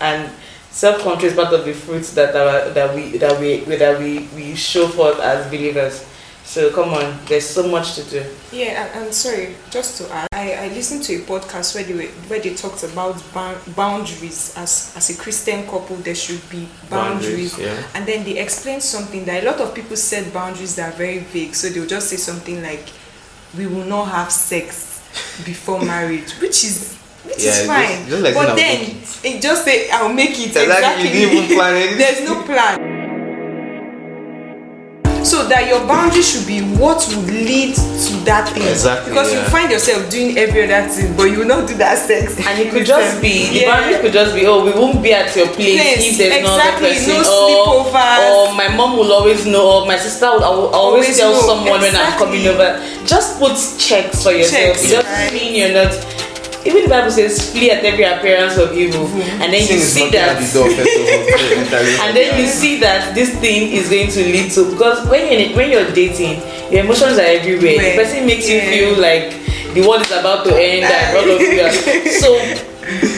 and self-control is part of the fruits that are, that we that we that we, we show forth as believers. So come on, there's so much to do. Yeah, and, and sorry, just to add, I, I listened to a podcast where they were, where they talked about bound, boundaries as as a Christian couple there should be boundaries, Boundaries, yeah. and then they explained something that a lot of people set boundaries that are very vague. So they'll just say something like, "We will not have sex before marriage," which is which Yeah, is fine. just like but then make it just say, "I'll make it." Exactly, Exactly. you didn't even plan anything. There's no plan. So that your boundary should be what would lead to that thing. Exactly, Because you find yourself doing every other thing, but you will not do that sex. And it could just be the boundary could just be oh we won't be at your place, Place, if there's no other exactly, person no sleepovers. or my mom will always know or my sister will, will always, Always tell know, someone when I'm coming over. Just put checks for yourself. Checks, it doesn't right. mean you're not. Even the Bible says flee at every appearance of evil, and then Sin you see that at the door you and then you see that this thing is going to lead to because when you're when you're dating your emotions are everywhere the Where? person makes you Yeah. feel like the world is about to end and all of you are so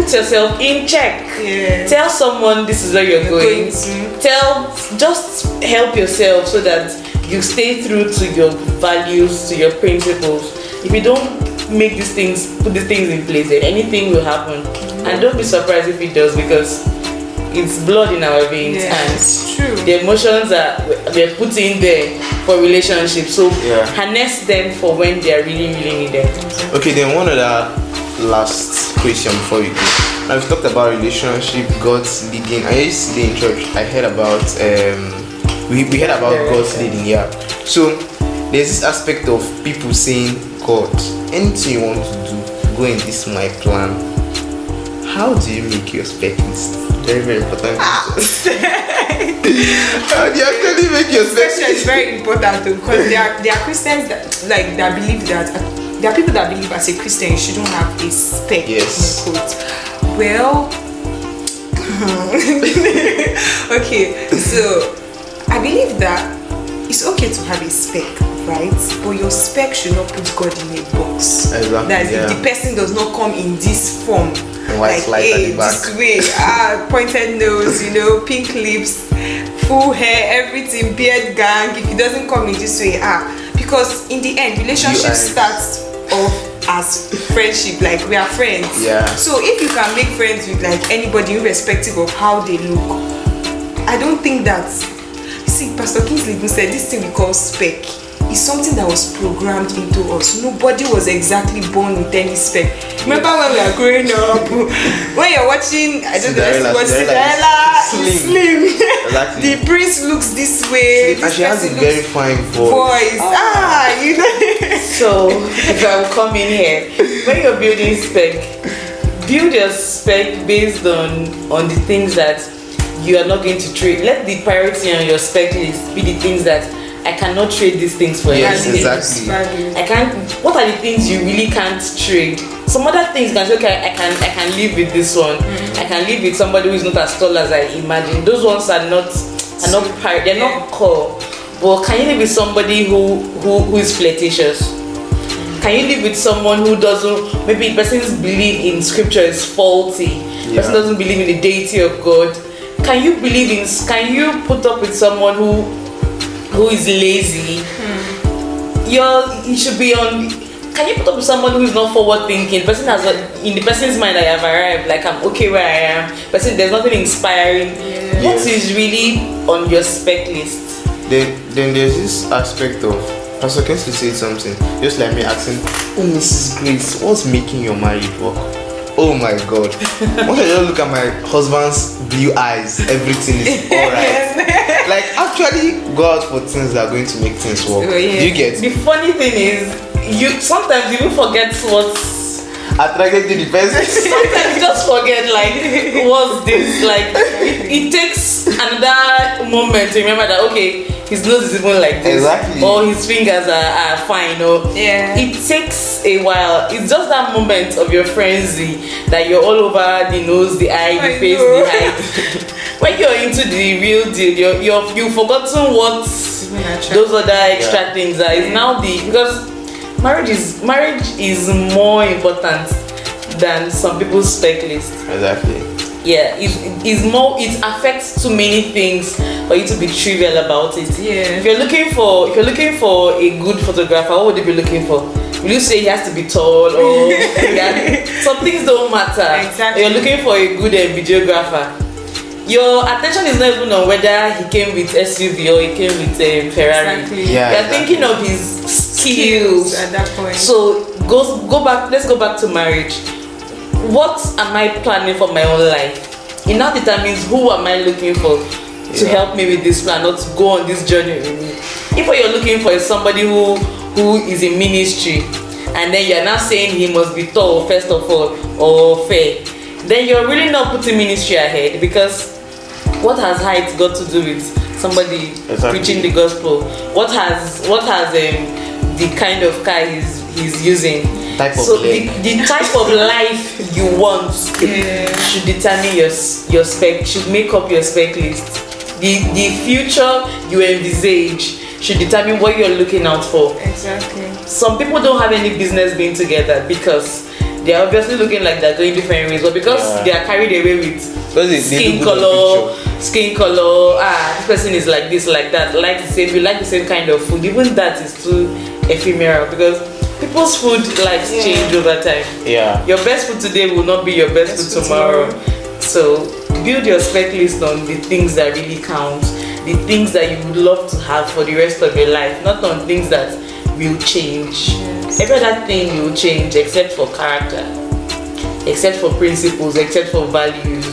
put yourself in check Yeah. tell someone this is where you're, You're going, going to. tell just help yourself so that you stay true to your values to your principles if you don't make these things put these things in place then anything will happen and don't be surprised if it does because it's blood in our veins Yeah, and it's true. the emotions are we're putting there for relationships so Yeah. harness them for when they are really really needed Okay, then one other last question before we go. Now we've talked about relationship, God's leading. I used to stay in church. I heard about um, we, we heard about Yeah. God's leading. Yeah. So there's this aspect of people saying, God, anything you want to do, go in this my plan. How do you make your spec list? Very very important. Ah. How do you actually make your spec Question is very important too, because there are there are Christians that like that believe that uh, there are people that believe as a Christian you shouldn't have a spec. Yes. in quotes. Well, okay, so I believe that it's okay to have a spec, right? But your spec should not put God in a box. Exactly, That yeah. if the person does not come in this form, like hey, this way, ah, pointed nose, you know, pink lips, full hair, everything, beard gang. If it doesn't come in this way, ah, because in the end, relationship starts off as friendship, like we are friends. Yeah. So if you can make friends with like anybody, irrespective of how they look, I don't think that. See, Pastor Kingsley even said this thing we call spec is something that was programmed into us. Nobody was exactly born with any spec. Remember when we were growing up, when you're watching, I don't Cinderella, know, what Cinderella Cinderella is is slim. Exactly. the prince looks this way. And she has a very fine voice. voice. Ah, you know. So, if I'm coming here, when you're building spec, build your spec based on on the things that you are not going to trade. Let the priority on your spec list be the things that I cannot trade these things for Yes, anything. exactly. I can't. What are the things you really can't trade? Some other things can say, okay, I can, I can live with this one. Mm. I can live with somebody who is not as tall as I imagine. Those ones are not, are not, pri- they're not core. But can you live with somebody who, who, who is flirtatious? Mm. Can you live with someone who doesn't? Maybe the person's belief in scripture is faulty. Yeah. Person doesn't believe in the deity of God. Can you believe in? Can you put up with someone who, who is lazy? Hmm. you're you should be on can you put up with someone who is not forward thinking person has a, in the person's mind i have arrived like i'm okay where i am person there's nothing inspiring What Yes. is really on your spec list Then, then there's this aspect of Pastor Kingsley said something, just like me asking, Oh, Mrs. Grace, what's making your marriage work? Oh my God! Once I just look at my husband's blue eyes, everything is alright. Like actually, go out for things that are going to make things work. Oh, yeah. Do you get the funny thing is you sometimes even forget what's attracted to the person? sometimes you just forget like what's this like it, it takes another moment to remember that okay his nose is even like this Exactly. or his fingers are, are fine or Yeah. it takes a while it's just that moment of your frenzy that you're all over the nose the eye the I face know. the height when you're into the real deal you're, you're you've forgotten what those other extra Yeah. things are it's now the because marriage is marriage is more important than some people's spec list exactly. yeah, it's, it's more. It affects too many things for you to be trivial about it. Yeah. If you're looking for if you're looking for a good photographer, what would you be looking for? Will you say he has to be tall or yeah, some things don't matter? Exactly. You're looking for a good uh, videographer. Your attention is not even on whether he came with SUV or he came with a Ferrari. Exactly. Yeah, You're exactly. thinking of his skills. at that point. So go go back. Let's go back to marriage. What am I planning for my own life? It now determines who am I looking for to Yeah. help me with this plan not to go on this journey with me. If what you're looking for is somebody who who is in ministry, and then you're now saying he must be tall first of all or fair, then you're really not putting ministry ahead because what has height got to do with somebody Exactly. preaching the gospel? What has what has um, the kind of car he's he's using? Type of so the, the type of life you want Yeah. should determine your your spec should make up your spec list. The the future you envisage should determine what you're looking out for exactly. some people don't have any business being together because they're obviously looking like they're going different ways, but because Yeah. they are carried away with Because they- they skin do color, skin color, ah, this person is like this, like that, like the same, we like the same kind of food. Even that is too ephemeral because people's food likes Yeah. change over time. Yeah. Your best food today will not be your best, Best food food tomorrow. tomorrow. So build your spec list on the things that really count, the things that you would love to have for the rest of your life, not on things that will change. Yes. Every other thing will change except for character, except for principles, except for values.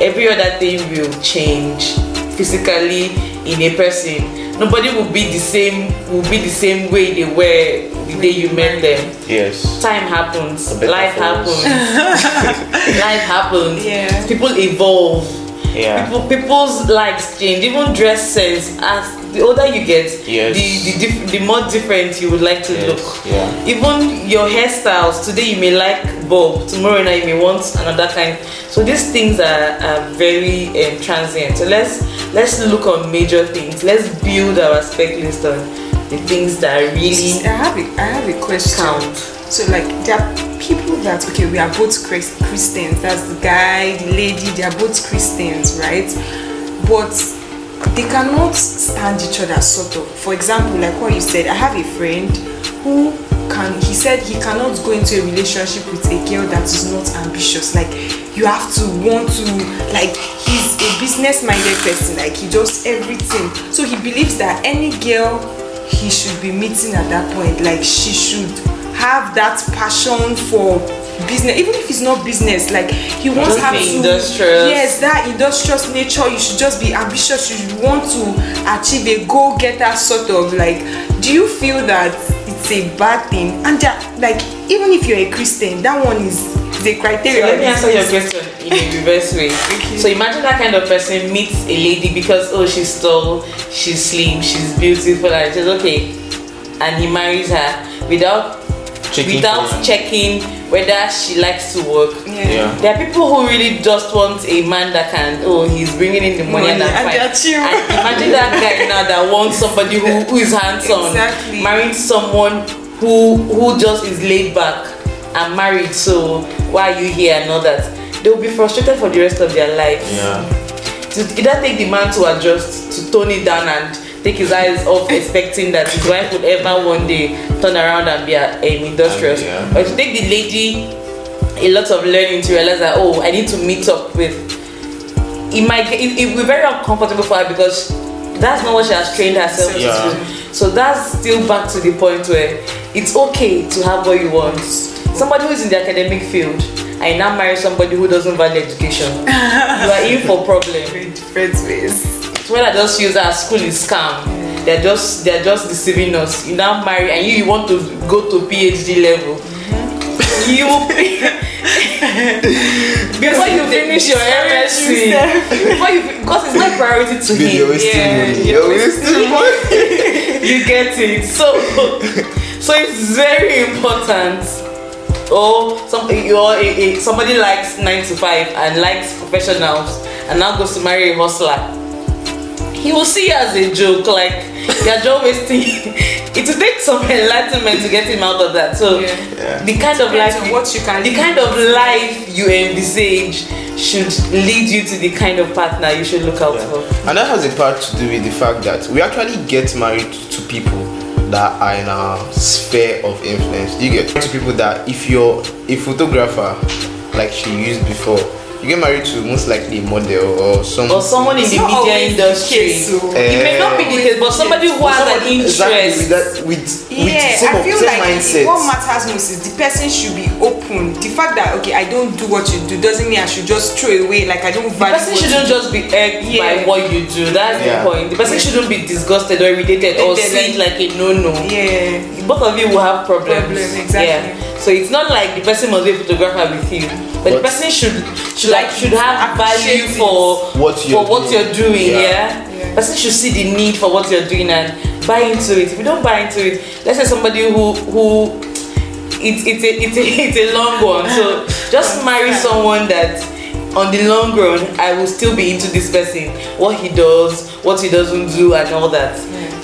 Every other thing will change physically in a person. Nobody will be the same will be the same way they were the day you met them Yes. time happens life force. happens life happens Yeah. people evolve Yeah. people people's likes change even dress sense as the older you get Yes. the the, dif- the more different you would like to Yes, look yeah. even your hairstyles today you may like bob tomorrow night you may want another kind so these things are, are very um, transient so let's let's look on major things let's build our spec list on the things that really I have a, I have a question. count So like there are people that okay we are both Chris- Christians. That's the guy, the lady. They are both Christians, right? But they cannot stand each other sort of. For example, like what you said, I have a friend who can. He said he cannot go into a relationship with a girl that is not ambitious. Like you have to want to like he's a business minded person. Like he does everything. So he believes that any girl he should be meeting at that point like she should have that passion for business even if it's not business like he wants Just her be to industrious. yes that industrious nature you should just be ambitious you should want to achieve a goal-getter sort of like do you feel that it's a bad thing and that like even if you're a christian that one is the So criteria let me answer your question in a reverse way. Okay. So imagine that kind of person meets a lady because oh she's tall, she's slim, she's beautiful, and says okay, and he marries her without Checking without for- checking whether she likes to work. yeah, Yeah. There are people who really just want a man that can oh he's bringing in the money, and Money, I'm and fine. And imagine that guy now that wants somebody who, who is hands-on, Exactly. marrying someone who who just is laid back and married. So why are you here and all that? They will be frustrated for the rest of their lives. Yeah. To either take the man to adjust, to tone it down and take his eyes off expecting that his wife would ever one day turn around and be a, um, industrious. Yeah. Or to take the lady a lot of learning to realize that oh I need to meet up with it might it, it will be very uncomfortable for her because that's not what she has trained herself Yeah. to do. So that's still back to the point where it's okay to have what you want. Somebody who is in the academic field I now marry somebody who doesn't value education, you are in for problem. different ways When I just use that school is scam. They're just they're just deceiving us. You now marry and you, you want to go to PhD level. You before you finish your MSc, before you because it's not priority to you're him. wasting Yeah, money. you're wasting money. you get it. So so it's very important. Or some you're a, a, somebody likes nine to five and likes professionals and now goes to marry a hustler. He will see you as a joke, like you're just wasting it will take some enlightenment to get him out of that. So Yeah. Yeah. the kind of life you- what you can the live kind of life you envisage should lead you to the kind of partner you should look out for. And that has a part to do with the fact that we actually get married to people that are in our sphere of influence. You get to people that if you're a photographer, like she used before, you get married to most likely a model or some Or someone in the media always the industry. case, so- it may not be the case, but somebody who has an Somebody- exactly, with that with, with same, I of- feel same like mindset. what matters most is the person should be open. The fact that okay, I don't do what you do doesn't mean I should just throw away. Like I don't The value. person what you shouldn't just be egged Yeah. by what you do. That's Yeah. the point. The person shouldn't be disgusted or irritated or Irritated, see it like a no-no. Yeah. Both of you will have problems. Problem, exactly. Yeah. So it's not like the person must be a photographer with you, but, the person should should like should have Appreciate value for What for you're what doing. you're doing. Yeah. Yeah. Yeah. Person should see the need for what you're doing and buy into it. If you don't buy into it, let's say somebody who who it's it's a it's a it's a long one. So just marry someone that on the long run I will still be into this person, what he does, what he doesn't do and all that.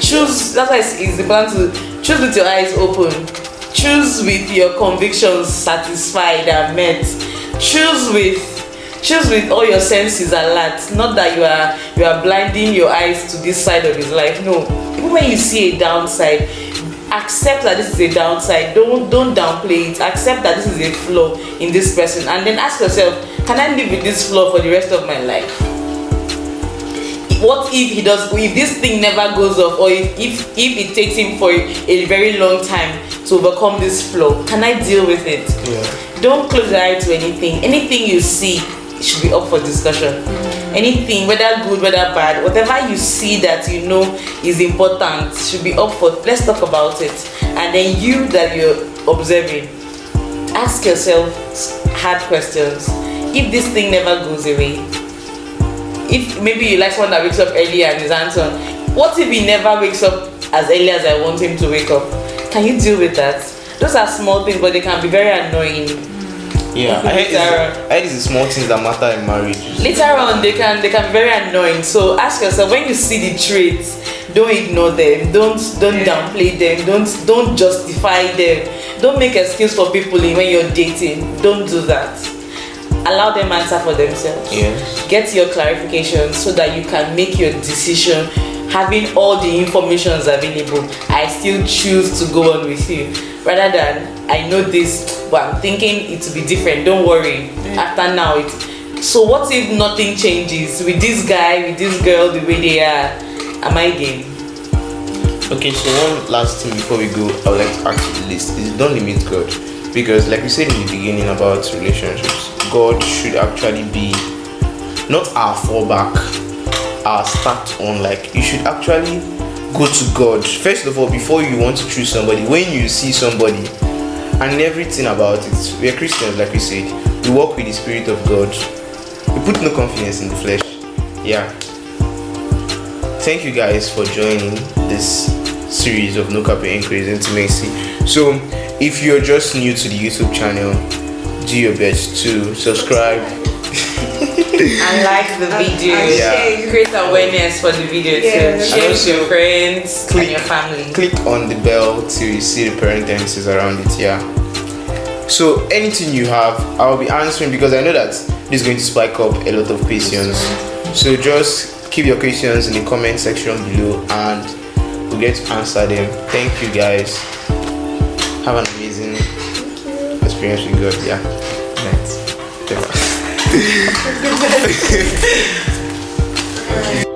Choose that's why it's, it's important to choose with your eyes open. Choose with your convictions satisfied and met. Choose with choose with all your senses alert. Not that you are you are blinding your eyes to this side of his life. No. Even when you see a downside, accept that this is a downside don't don't downplay it accept that this is a flaw in this person and then ask yourself can i live with this flaw for the rest of my life what if he does if this thing never goes off or if if, if it takes him for a, a very long time to overcome this flaw can i deal with it? Yeah. don't close your eye to anything. Anything you see should be up for discussion. Anything whether good whether bad whatever you see that you know is important should be up for let's talk about it. And then you that you're observing ask yourself hard questions. If this thing never goes away if maybe you like someone that wakes up early and is handsome what if he never wakes up as early as i want him to wake up can you deal with that? Those are small things but they can be very annoying. Yeah, I hate, Later on. it's, I heard the small things that matter in marriage. later on they can they can be very annoying. So ask yourself when you see the traits don't ignore them. Don't don't Yeah. downplay them. Don't don't justify them. Don't make excuse for people when you're dating. Don't do that. Allow them answer for themselves. Yes. get your clarification so that you can make your decision having all the informations available i still choose to go on with you. Rather than i know this but i'm thinking it will be different don't worry. After now it so what if nothing changes? With this guy with this girl the way they are am i game? Okay, so one last thing before we go, I would like to ask you the list. Is don't limit God. Because like we said in the beginning about relationships, God should actually be not our fallback, our start on. Like you should actually go to God. First of all, before you want to choose somebody, when you see somebody and everything about it, we are Christians, like we said. We walk with the Spirit of God. We put no confidence in the flesh. Yeah thank you guys for joining this series of no cap increase intimacy so if you're just new to the youtube channel do your best to subscribe and like the video. and share. create awareness for the video Yeah. too share with your friends Click- and your family. click on the bell to see the parentheses around it yeah. So anything you have i'll be answering because i know that this is going to spike up a lot of questions. So just keep your questions in the comment section below and we'll get to answer them. Thank you guys. Have an amazing experience with god yeah. Night. すごい。